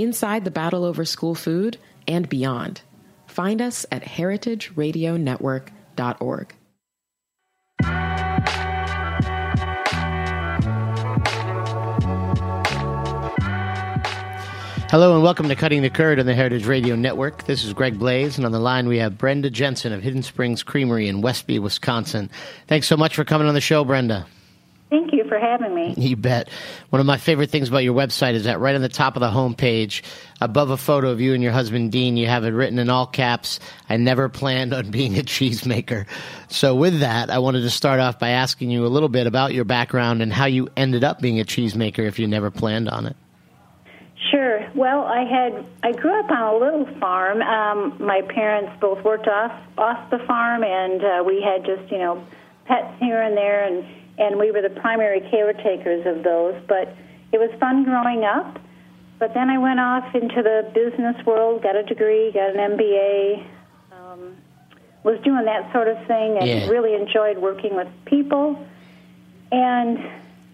inside the battle over school food, and beyond. Find us at heritageradionetwork.org. Hello and welcome to Cutting the Curd on the Heritage Radio Network. This is Greg Blais, and on the line we have Brenda Jensen of Hidden Springs Creamery in Westby, Wisconsin. Thanks so much for coming on the show, Brenda. Thank you for having me. You bet. One of my favorite things about your website is that right on the top of the homepage, above a photo of you and your husband Dean, you have it written in all caps, I never planned on being a cheesemaker. So with that, I wanted to start off by asking you a little bit about your background and how you ended up being a cheesemaker if you never planned on it. Sure. Well, I had I grew up on a little farm. Um, my parents both worked off off the farm, and uh, we had just you know pets here and there, and and we were the primary caretakers of those. But it was fun growing up. But then I went off into the business world, got a degree, got an MBA, um, was doing that sort of thing, and Yeah. really enjoyed working with people. And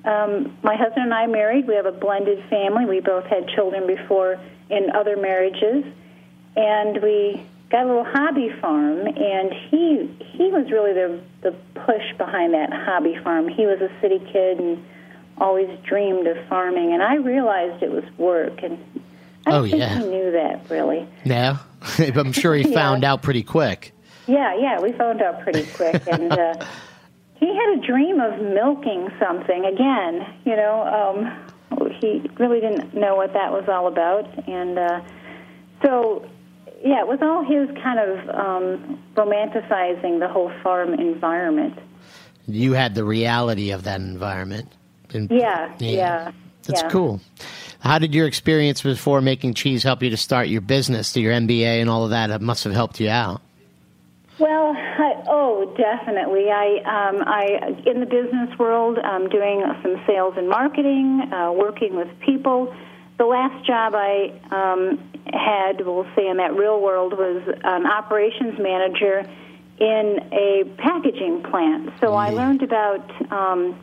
um, my husband and I married. We have a blended family. We both had children before in other marriages, and we got a little hobby farm. And he he was really the the push behind that hobby farm. He was a city kid and always dreamed of farming, and I realized it was work. And I Oh, think yeah. he knew that really. Yeah, I'm sure he Yeah. found out pretty quick. Yeah, yeah, we found out pretty quick, and uh, he had a dream of milking something again. You know, um, he really didn't know what that was all about, and uh, so yeah, it was all his kind of um, romanticizing the whole farm environment. You had the reality of that environment. And- Yeah, Yeah. yeah, That's yeah. cool. How did your experience before making cheese help you to start your business, your MBA and all of that? It must have helped you out. Well, I, oh, definitely. I, um, I in the business world, um, doing some sales and marketing, uh, working with people. The last job I um, had, we'll say in that real world, was an operations manager in a packaging plant. So I learned about um,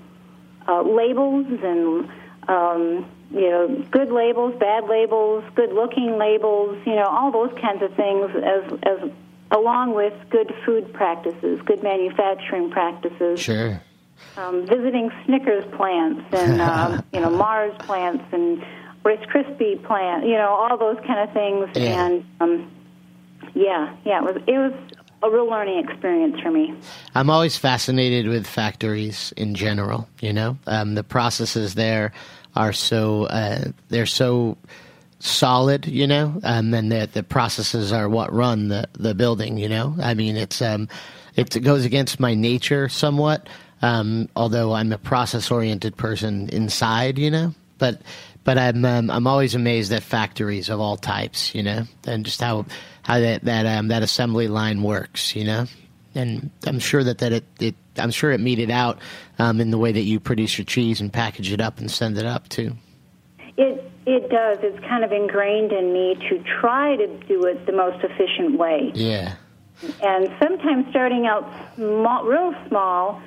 uh, labels and um, you know good labels, bad labels, good-looking labels, you know all those kinds of things, as as along with good food practices, good manufacturing practices. Sure. Um, visiting Snickers plants and um, you know Mars plants and Rice Krispie plant, you know all those kind of things, Yeah. and um, yeah, yeah, it was it was a real learning experience for me. I'm always fascinated with factories in general. You know, um, the processes there are so uh, they're so solid. You know, um, and the the processes are what run the the building. You know, I mean, it's um, it goes against my nature somewhat. Um, although I'm a process oriented person inside, you know, but but I'm um, I'm always amazed at factories of all types, you know, and just how how that that um, that assembly line works, you know and I'm sure that, that it, it I'm sure it meted out um, in the way that you produce your cheese and package it up and send it up too. It it does. It's kind of ingrained in me to try to do it the most efficient way. Yeah, And sometimes starting out small, real small,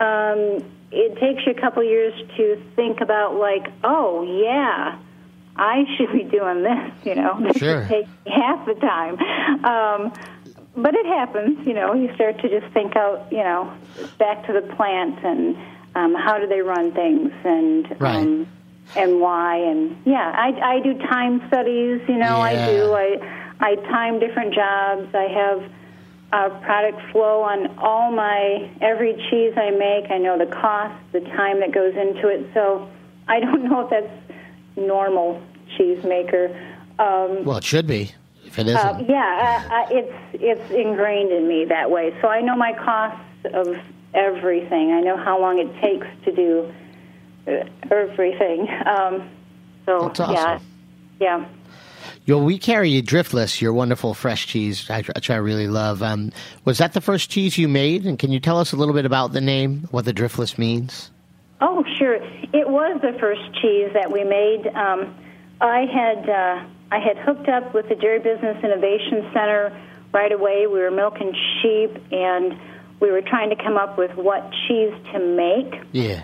um, it takes you a couple years to think about, like, oh, yeah, I should be doing this, you know. This Sure. takes half the time. Um, but it happens, you know. You start to just think out, you know, back to the plant and um, how do they run things and Right. um, and why and yeah, I I do time studies, you know. I do. I I time different jobs. I have uh, product flow on all my every cheese I make. I know the cost, the time that goes into it. So I don't know if that's normal cheese maker. Um, Well, it should be. If it isn't, uh, yeah, uh, uh, it's it's ingrained in me that way. So I know my costs of everything. I know how long it takes to do uh, everything. Um, so That's awesome. yeah, yeah. Yo, we carry Driftless, your wonderful fresh cheese, I- which I really love. Um, was that the first cheese you made? And can you tell us a little bit about the name, what the Driftless means? Oh, sure. It was the first cheese that we made. Um, I had uh, I had hooked up with the Dairy Business Innovation Center right away. We were milking sheep, and we were trying to come up with what cheese to make. Yeah.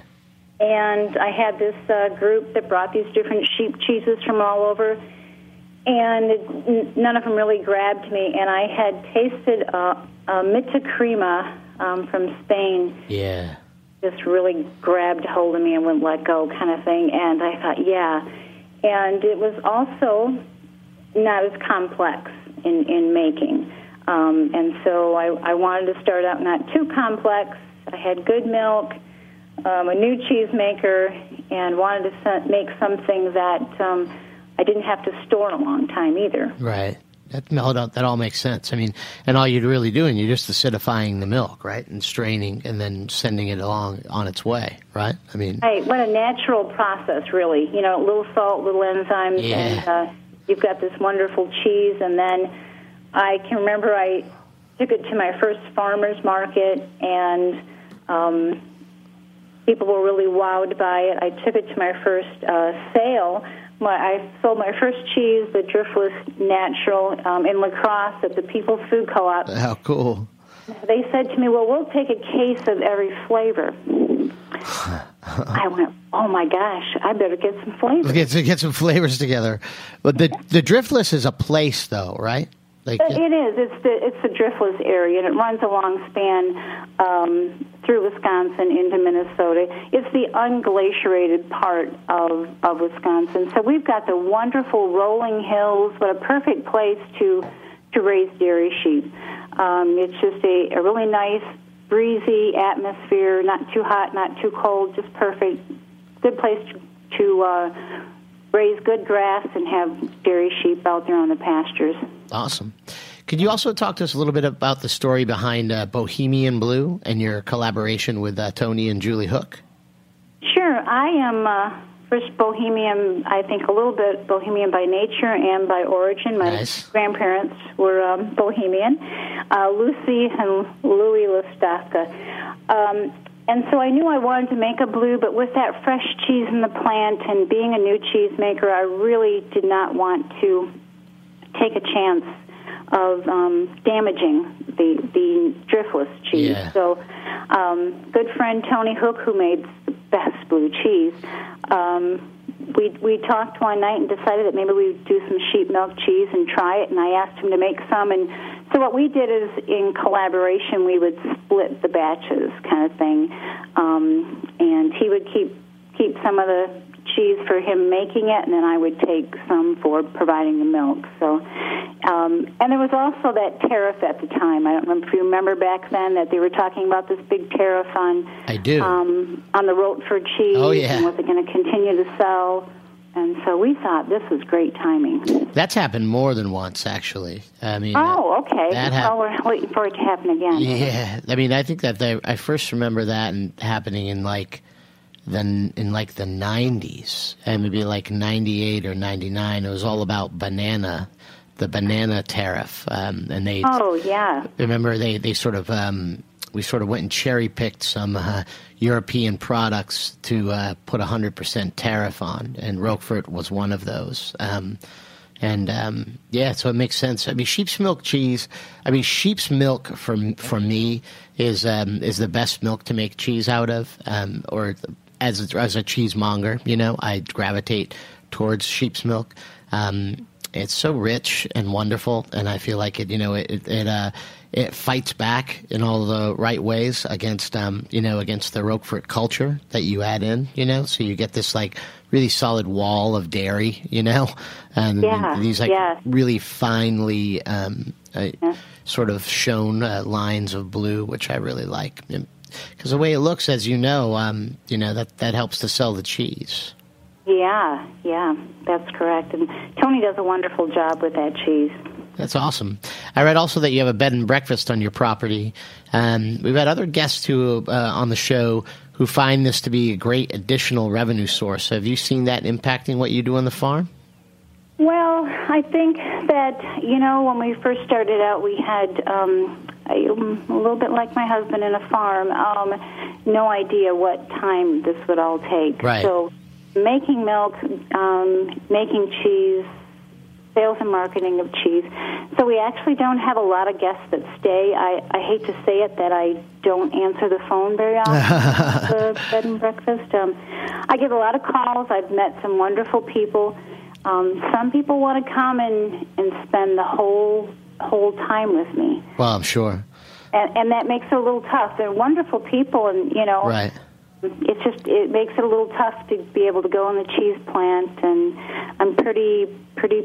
And I had this uh, group that brought these different sheep cheeses from all over, and n- none of them really grabbed me. And I had tasted uh, a Mita Crema um, from Spain Yeah. just really grabbed hold of me and wouldn't let go kind of thing and i thought yeah and it was also not as complex in in making um, and so I, I wanted to start out not too complex i had good milk um, a new cheese maker and wanted to make something that um, i didn't have to store in a long time either Right. That, no, that all makes sense. I mean, and all you're really doing, you're just acidifying the milk, right? And straining and then sending it along on its way, right? I mean, Hey, what a natural process, really. You know, little salt, little enzymes, Yeah. and uh, you've got this wonderful cheese. And then I can remember I took it to my first farmer's market, and um, people were really wowed by it. I took it to my first uh, sale. My, I sold my first cheese, the Driftless Natural, um, in La Crosse at the People's Food Co-op. how cool. They said to me, "Well, we'll take a case of every flavor." I went, "Oh my gosh, I better get some flavor." Get, get some flavors together. But the the Driftless is a place, though, right? Like, It is. It's the it's the Driftless area, and it runs a long span um, through Wisconsin into Minnesota. It's the unglaciated part of of Wisconsin. So we've got the wonderful rolling hills. What a perfect place to to raise dairy sheep. Um, it's just a, a really nice, breezy atmosphere. Not too hot, not too cold. Just perfect. Good place to, to uh, raise good grass and have dairy sheep out there on the pastures. Awesome. Could you also talk to us a little bit about the story behind uh, Bohemian Blue and your collaboration with uh, Tony and Julie Hook? Sure. I am uh, first Bohemian, I think a little bit Bohemian by nature and by origin. My Nice. grandparents were um, Bohemian, uh, Lucy and Louis Listowka. Um, and so I knew I wanted to make a blue, but with that fresh cheese in the plant and being a new cheese maker, I really did not want to take a chance of um, damaging the the driftless cheese. Yeah. So, um, good friend Tony Hook, who made the best blue cheese, um, we we talked one night and decided that maybe we would do some sheep milk cheese and try it. And I asked him to make some, and so what we did is in collaboration we would split the batches, kind of thing, um, and he would keep keep some of the cheese for him making it, and then I would take some for providing the milk. So, um, and there was also that tariff at the time. I don't remember if you remember back then that they were talking about this big tariff on I do. um, on the Roquefort cheese, Oh, yeah. and was it going to continue to sell? And so we thought this was great timing. That's happened more than once, actually. I mean, Oh, okay. That well, we're waiting for it to happen again. Yeah, I mean, I think that they, I first remember that and happening in like the in like the '90s, and maybe like '98 or '99. It was all about banana, the banana tariff, um, and they Oh, yeah. remember they they sort of um, we sort of went and cherry picked some uh, European products to uh, put a hundred percent tariff on, and Roquefort was one of those. Um, And um, yeah, so it makes sense. I mean, sheep's milk cheese. I mean, sheep's milk for for me is um, is the best milk to make cheese out of, um, or as a, as a cheesemonger, you know, I gravitate towards sheep's milk. Um, it's so rich and wonderful, and I feel like it. You know, it it uh, it fights back in all the right ways against um, you know against the Roquefort culture that you add in. You know, so you get this like really solid wall of dairy. You know, and, yeah, and these like yeah. really finely um, uh, yeah. sort of shown uh, lines of blue, which I really like. Because the way it looks, as you know, um, you know that that helps to sell the cheese. Yeah, yeah, that's correct. And Tony does a wonderful job with that cheese. That's awesome. I read also that you have a bed and breakfast on your property. Um, we've had other guests who uh, on the show who find this to be a great additional revenue source. Have you seen that impacting what you do on the farm? Well, I think that you know when we first started out, we had um, a, a little bit like my husband in a farm, um, no idea what time this would all take. Right. So making milk, um, making cheese, sales and marketing of cheese. So we actually don't have a lot of guests that stay. I, I hate to say it that I don't answer the phone very often. the bed and breakfast. Um, I get a lot of calls. I've met some wonderful people. Um, some people want to come and, and spend the whole whole time with me. Well, I'm sure. And, and that makes it a little tough. They're wonderful people, and you know, right it's just it makes it a little tough to be able to go in the cheese plant and I'm pretty pretty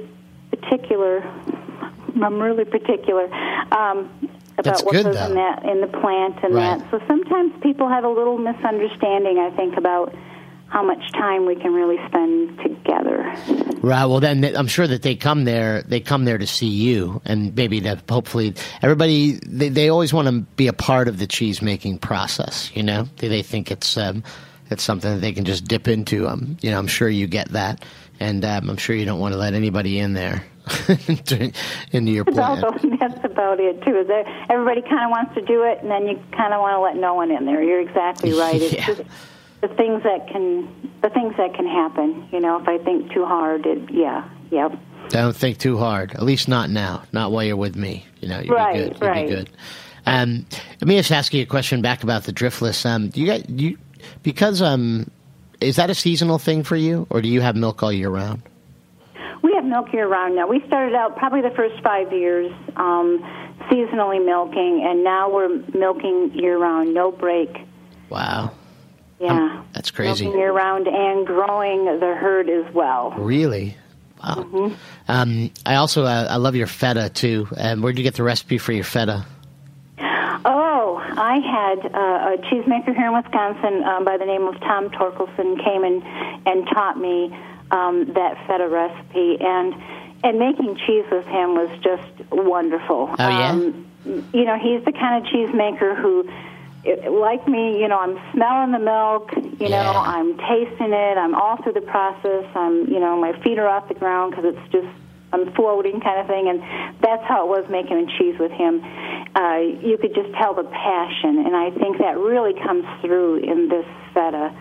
particular I'm really particular um about That's what good, goes though. in that in the plant and Right. that so sometimes people have a little misunderstanding I think about how much time we can really spend together. Right. Well, then I'm sure that they come there. They come there to see you, and maybe to hopefully everybody. They, they always want to be a part of the cheese making process. You know, they, they think it's um, it's something that they can just dip into. Um, you know, I'm sure you get that, and um, I'm sure you don't want to let anybody in there into your That's plant. also that's about it too. That everybody kind of wants to do it, and then you kind of want to let no one in there. You're exactly right. It's Yeah. just the things that can the things that can happen. You know, if I think too hard, it yeah, yep. Don't think too hard. At least not now. Not while you're with me. You know, you'll Right, be good. You'll right. be good. Um, let me just ask you a question back about the driftless. Um, do you got you because um, is that a seasonal thing for you, or do you have milk all year round? We have milk year round now. We started out probably the first five years um, seasonally milking, and now we're milking year round, no break. Wow, Yeah, that's crazy. Year round and growing the herd as well. Really? Wow. Mm-hmm. Um, I also uh, I love your feta too. Um, where'd you get the recipe for your feta? Oh, I had uh, a cheesemaker here in Wisconsin um, by the name of Tom Torkelson came and and taught me um, that feta recipe, and and making cheese with him was just wonderful. Oh, yeah? Um, you know, he's the kind of cheesemaker who. It, like me, you know, I'm smelling the milk. You Yeah. know, I'm tasting it. I'm all through the process. I'm, you know, my feet are off the ground because it's just I'm floating kind of thing, and that's how it was making cheese with him. Uh, you could just tell the passion, and I think that really comes through in this feta.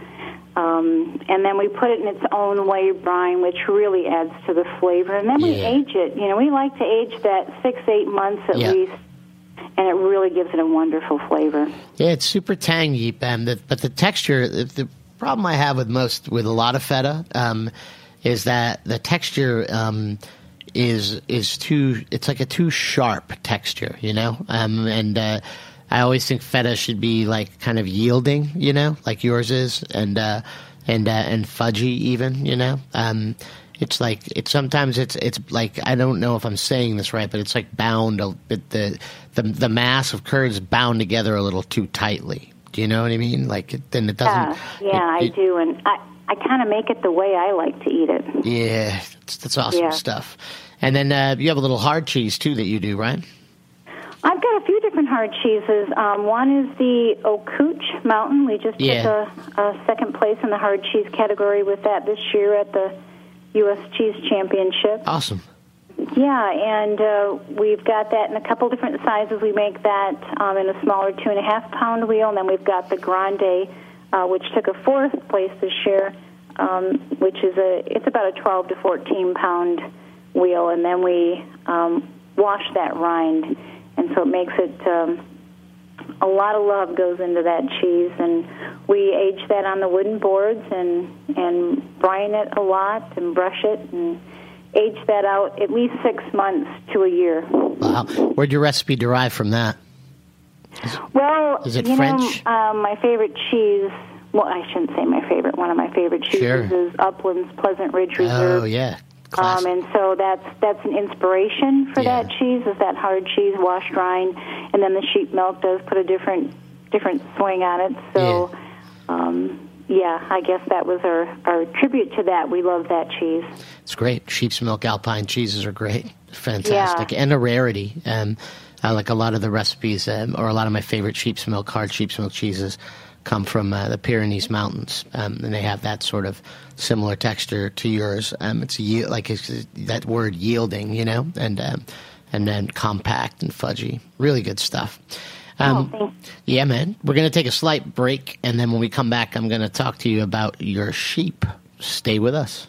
Um, and then we put it in its own way brine, which really adds to the flavor. And then we age it. You know, we like to age that six, eight months at Yeah. least, and it really gives it a wonderful flavor. Yeah, it's super tangy, um, the, but the texture. The, the problem I have with most with a lot of feta um, is that the texture um, is is too. It's like a too sharp texture, you know. Um, and uh, I always think feta should be like kind of yielding, you know, like yours is, and uh, and uh, and fudgy even, you know. Um, it's like it's sometimes it's it's like I don't know if I'm saying this right, but it's like bound a bit the the the mass of curds bound together a little too tightly. Do you know what I mean? Like it, then it doesn't. Yeah, yeah, it- I do, and I I kind of make it the way I like to eat it. Yeah, that's, that's awesome Yeah. stuff. And then uh, you have a little hard cheese too that you do, right? I've got a few different hard cheeses. Um, one is the Ocooch Mountain. We just Yeah. took a, a second place in the hard cheese category with that this year at the U.S. Cheese Championship. Awesome. Yeah, and uh, we've got that in a couple different sizes. We make that um, in a smaller two and a half pound wheel, and then we've got the Grande, uh, which took a fourth place this year, um, which is a it's about a 12 to 14 pound wheel, and then we um, wash that rind, and so it makes it. Um, a lot of love goes into that cheese, and we age that on the wooden boards and and brine it a lot and brush it and age that out at least six months to a year. Wow. Where'd your recipe derive from that? Well, Is it you French? know, um, my favorite cheese. Well, I shouldn't say my favorite. One of my favorite cheeses Sure. is Upland's Pleasant Ridge Reserve. Oh yeah, Um, and so that's that's an inspiration for Yeah. that cheese is that hard cheese washed rind, and then the sheep milk does put a different different swing on it. So, um, yeah, I guess that was our our tribute to that. We love that cheese. It's great. Sheep's milk Alpine cheeses are great, fantastic, and a rarity. Um, I like a lot of the recipes, um, or a lot of my favorite sheep's milk, hard sheep's milk cheeses, come from uh, the Pyrenees Mountains, um, and they have that sort of similar texture to yours. Um, it's ye- like it's, that word yielding, you know, and um, and then compact and fudgy. Really good stuff. Um, Oh, yeah, man. We're going to take a slight break, and then when we come back, I'm going to talk to you about your sheep. Stay with us.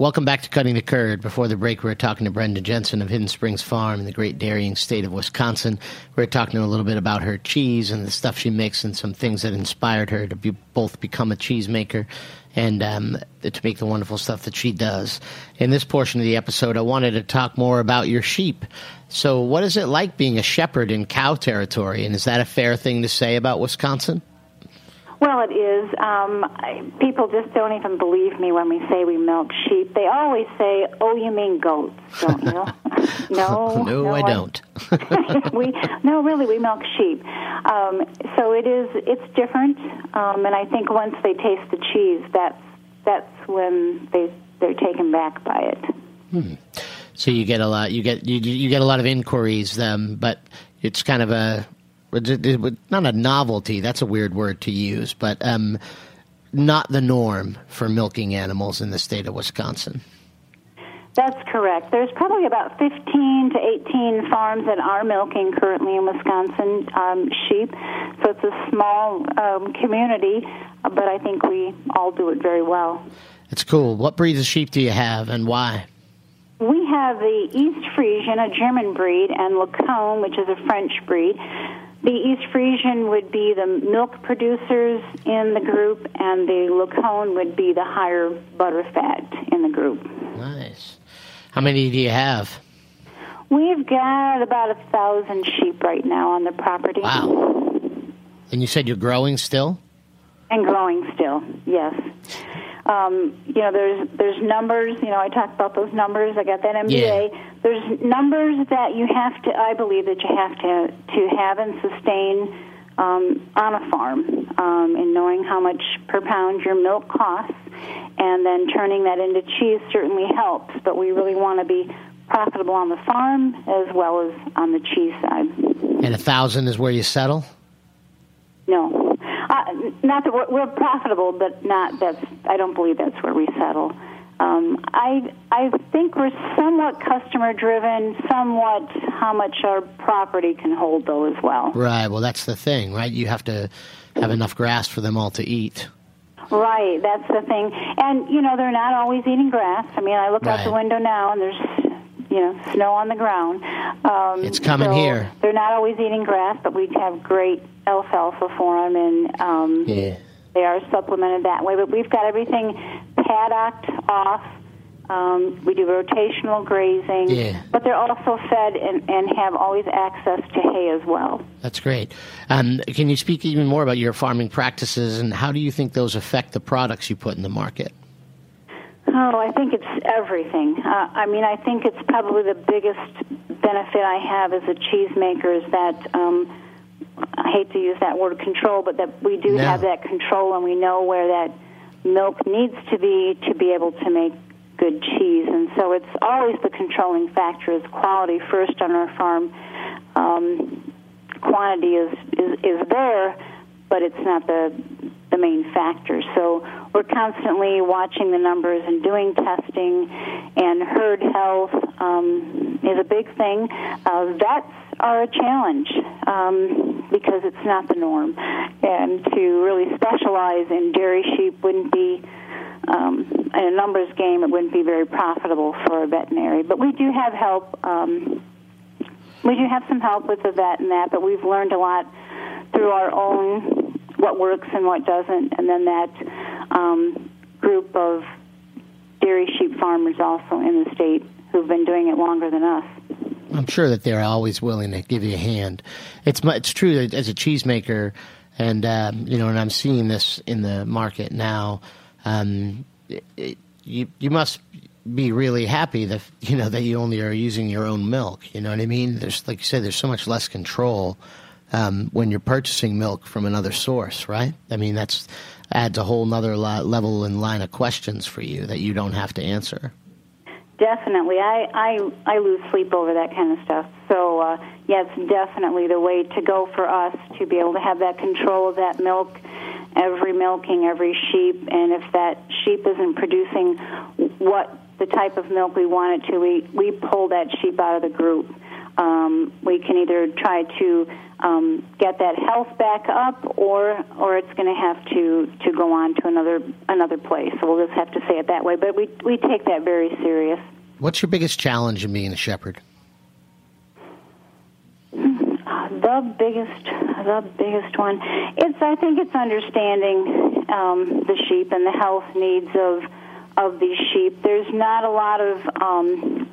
Welcome back to Cutting the Curd. Before the break, we were talking to Brenda Jensen of Hidden Springs Farm in the great dairying state of Wisconsin. We were talking a little bit about her cheese and the stuff she makes and some things that inspired her to be, both become a cheesemaker and um, to make the wonderful stuff that she does. In this portion of the episode, I wanted to talk more about your sheep. So, what is it like being a shepherd in cow territory? And is that a fair thing to say about Wisconsin? Well, it is. Um, I, people just don't even believe me when we say we milk sheep. They always say, "Oh, you mean goats, don't you?" no, no, I don't. we no, really, we milk sheep. Um, so it is. It's different, um, and I think once they taste the cheese, that's that's when they they're taken back by it. So you get a lot. You get you, you get a lot of inquiries, um, but it's kind of a not a novelty. That's a weird word to use, but um, not the norm for milking animals in the state of Wisconsin. That's correct. There's probably about 15 to 18 farms that are milking currently in Wisconsin um, sheep. So it's a small um, community, but I think we all do it very well. It's cool. What breeds of sheep do you have, and why? We have the East Frisian, a German breed, and Lacaune, which is a French breed. The East Frisian would be the milk producers in the group, and the Lacaune would be the higher butter fat in the group. Nice. How many do you have? We've got about a thousand sheep right now on the property. Wow. And you said you're growing still? And growing still, yes. Um, you know, there's there's numbers. You know, I talked about those numbers. I got that MBA. Yeah. There's numbers that you have to. I believe that you have to to have and sustain um, on a farm, um, in knowing how much per pound your milk costs, and then turning that into cheese certainly helps. But we really want to be profitable on the farm as well as on the cheese side. And a thousand is where you settle? No, uh, not that we're, we're profitable, but not that's. I don't believe that's where we settle. Um, I I think we're somewhat customer driven, somewhat how much our property can hold, though, as well. Right. Well, that's the thing, right? You have to have enough grass for them all to eat. Right, that's the thing. And you know, they're not always eating grass. I mean, I look out the window now, and there's you know snow on the ground. Um, It's coming so here. They're not always eating grass, but we have great alfalfa for them, and um, Yeah. they are supplemented that way. But we've got everything paddocked off. Um, we do rotational grazing, Yeah. but they're also fed and, and have always access to hay as well. That's great. Um, can you speak even more about your farming practices and how do you think those affect the products you put in the market? Oh, I think it's everything. Uh, I mean, I think it's probably the biggest benefit I have as a cheesemaker is that um, I hate to use that word control, but that we do No. have that control and we know where that milk needs to be to be able to make good cheese. And so it's always the controlling factor is quality first on our farm. Um, quantity is, is is there, but it's not the the main factor. So we're constantly watching the numbers and doing testing, and herd health um, is a big thing. Uh, vets are a challenge um, because it's not the norm, and to really specialize in dairy sheep wouldn't be. Um, in a numbers game, it wouldn't be very profitable for a veterinary. But we do have help. Um, we do have some help with the vet and that, but we've learned a lot through our own what works and what doesn't, and then that um, group of dairy sheep farmers also in the state who've been doing it longer than us. I'm sure that they're always willing to give you a hand. It's it's true that as a cheesemaker, and um, you know, and I'm seeing this in the market now. Um, it, you you must be really happy that you know that you only are using your own milk. You know what I mean? There's like you said, there's so much less control um, when you're purchasing milk from another source, right? I mean, that's adds a whole nother level and line of questions for you that you don't have to answer. Definitely, I I I lose sleep over that kind of stuff. So uh, yeah, it's definitely the way to go for us to be able to have that control of that milk, every milking, every sheep, and if that sheep isn't producing what the type of milk we want it to, we we pull that sheep out of the group. Um, we can either try to um, get that health back up, or or it's going to have to to go on to another another place. So we'll just have to say it that way. But we we take that very serious. What's your biggest challenge in being a shepherd? The biggest, the biggest one. It's I think it's understanding um, the sheep and the health needs of of these sheep. There's not a lot of. Um,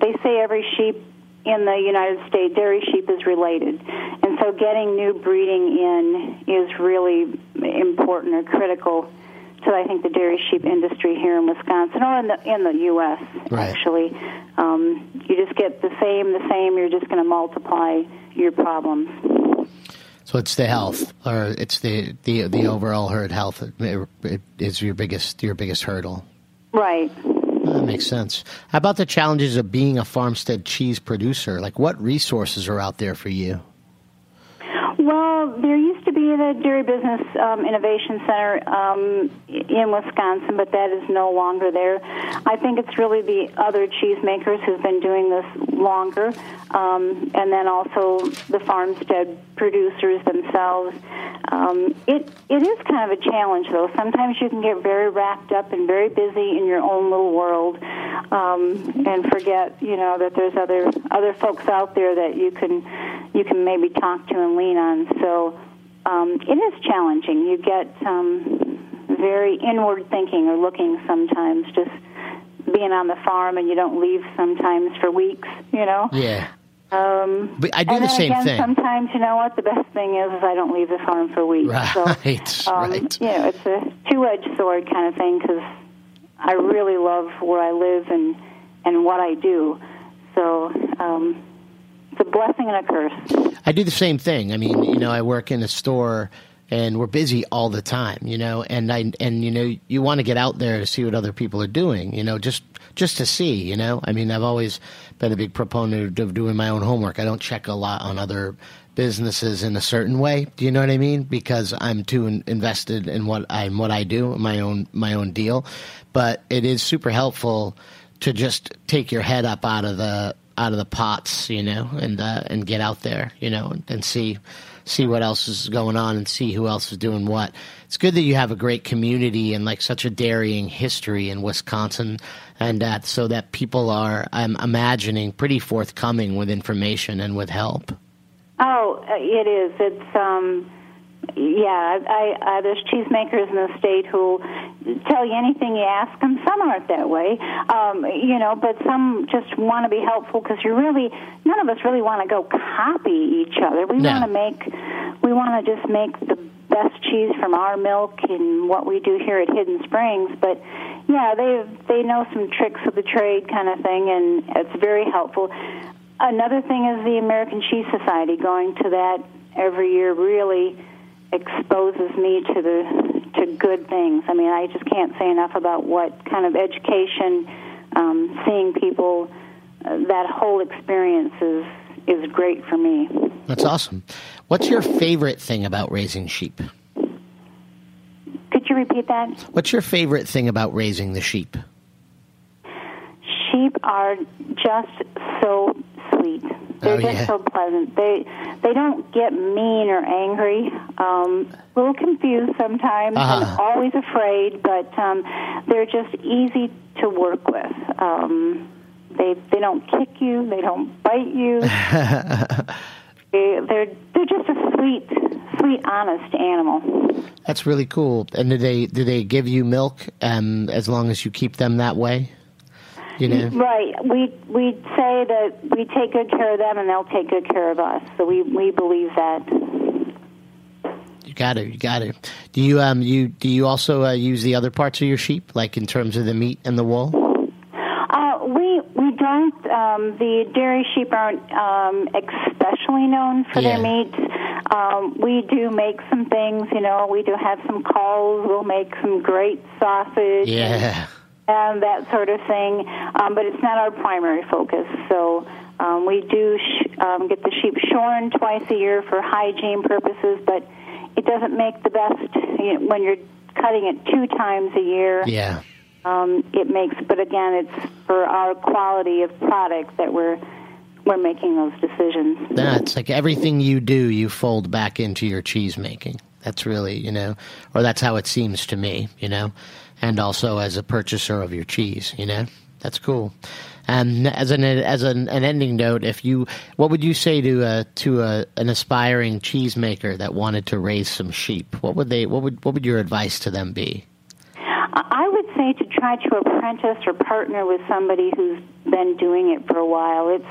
they say every sheep in the United States, dairy sheep is related. And so getting new breeding in is really important or critical to, I think, the dairy sheep industry here in Wisconsin or in the, in the U.S., right. actually. Um, you just get the same, the same, you're just going to multiply your problems. So it's the health, or it's the, the, the overall herd health is your biggest your biggest hurdle. Right. That makes sense. How about the challenges of being a farmstead cheese producer? Like, what resources are out there for you? Well, there used to be the Dairy Business um, Innovation Center um, in Wisconsin, but that is no longer there. I think it's really the other cheesemakers who've been doing this longer, um, and then also the farmstead producers themselves. Um, it it is kind of a challenge, though. Sometimes you can get very wrapped up and very busy in your own little world, um, and forget, you know, that there's other other folks out there that you can you can maybe talk to and lean on. So um, it is challenging. You get um, very inward thinking or looking sometimes, just being on the farm, and you don't leave sometimes for weeks. You know. Yeah. Um, but I do the same again, thing. Sometimes, you know what? The best thing is, is I don't leave the farm for weeks. Right, so, um, right. You know, it's a two-edged sword kind of thing because I really love where I live and and what I do. So um, it's a blessing and a curse. I do the same thing. I mean, you know, I work in a store and we're busy all the time, you know, and I and you know, you want to get out there to see what other people are doing, you know, just just to see, you know. I mean, I've always been a big proponent of doing my own homework. I don't check a lot on other businesses in a certain way. Do you know what I mean? Because I'm too in, invested in what I what I do, my own my own deal. But it is super helpful to just take your head up out of the out of the pots, you know, and uh, and get out there, you know, and, and, see see what else is going on and see who else is doing what. It's good that you have a great community and like such a dairying history in Wisconsin, and that so that people are, I'm imagining, pretty forthcoming with information and with help. Oh, it is. It's um yeah, I, I, there's cheesemakers in the state who tell you anything you ask them. Some aren't that way, um, you know, but some just want to be helpful because you really, none of us really want to go copy each other. We no. want to make, we want to just make the best cheese from our milk and what we do here at Hidden Springs. But yeah, they they know some tricks of the trade kind of thing, and it's very helpful. Another thing is the American Cheese Society going to that every year really exposes me to the to good things. I mean, I just can't say enough about what kind of education, um, seeing people, uh, that whole experience is is great for me. That's awesome. What's your favorite thing about raising sheep? Could you you repeat that? What's your favorite thing about raising the sheep? Sheep are just so sweet. They're Oh, just yeah. so pleasant. They they don't get mean or angry. Um, a little confused sometimes, and Uh-huh. always afraid. But um, they're just easy to work with. Um, they they don't kick you. They don't bite you. they, they're they're just a sweet, sweet, honest animal. That's really cool. And do they do they give you milk um, as long as you keep them that way? You know. Right. We we say that we take good care of them, and they'll take good care of us. So we we believe that. You got to, you got to. Do you um you do you also uh, use the other parts of your sheep, like in terms of the meat and the wool? Uh, we we don't. Um, the dairy sheep aren't um, especially known for Yeah. their meat. Um, we do make some things. You know, we do have some calls. We'll make some great sausage. Yeah. and that sort of thing. Um, but it's not our primary focus. So um, we do sh- um, get the sheep shorn twice a year for hygiene purposes, but it doesn't make the best you know, when you're cutting it two times a year. Yeah. Um, it makes, but again, it's for our quality of product that we're we're making those decisions. That's like everything you do, you fold back into your cheese making. That's really, you know, or that's how it seems to me, you know, and also as a purchaser of your cheese, you know, that's cool. And as an as an, an ending note, if you, what would you say to to a, an aspiring cheesemaker that wanted to raise some sheep? What would they? What would what would your advice to them be? I would say to try to apprentice or partner with somebody who's been doing it for a while. It's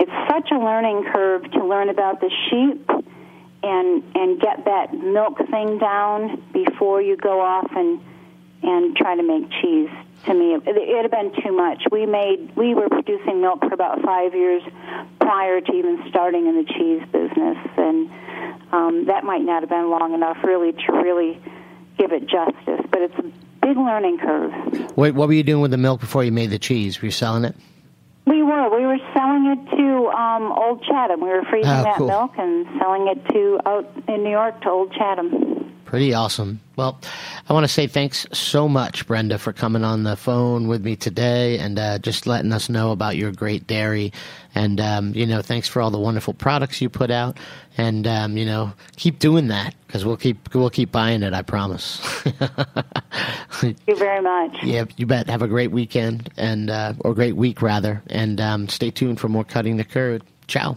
it's such a learning curve to learn about the sheep and and get that milk thing down before you go off and and try to make cheese. To me, it, it'd been too much. We made we were producing milk for about five years prior to even starting in the cheese business, and um, that might not have been long enough really to really give it justice. But it's a big learning curve. What, what were you doing with the milk before you made the cheese? Were you selling it? We were. We were selling it to um, Old Chatham. We were freezing Oh, that cool. milk and selling it to out in New York to Old Chatham. Pretty awesome. Well, I want to say thanks so much, Brenda, for coming on the phone with me today and uh, just letting us know about your great dairy. And, um, you know, thanks for all the wonderful products you put out. And, um, you know, keep doing that because we'll keep, we'll keep buying it, I promise. Thank you very much. yeah, you bet. Have a great weekend and, uh, or great week rather. And um, stay tuned for more Cutting the Curd. Ciao.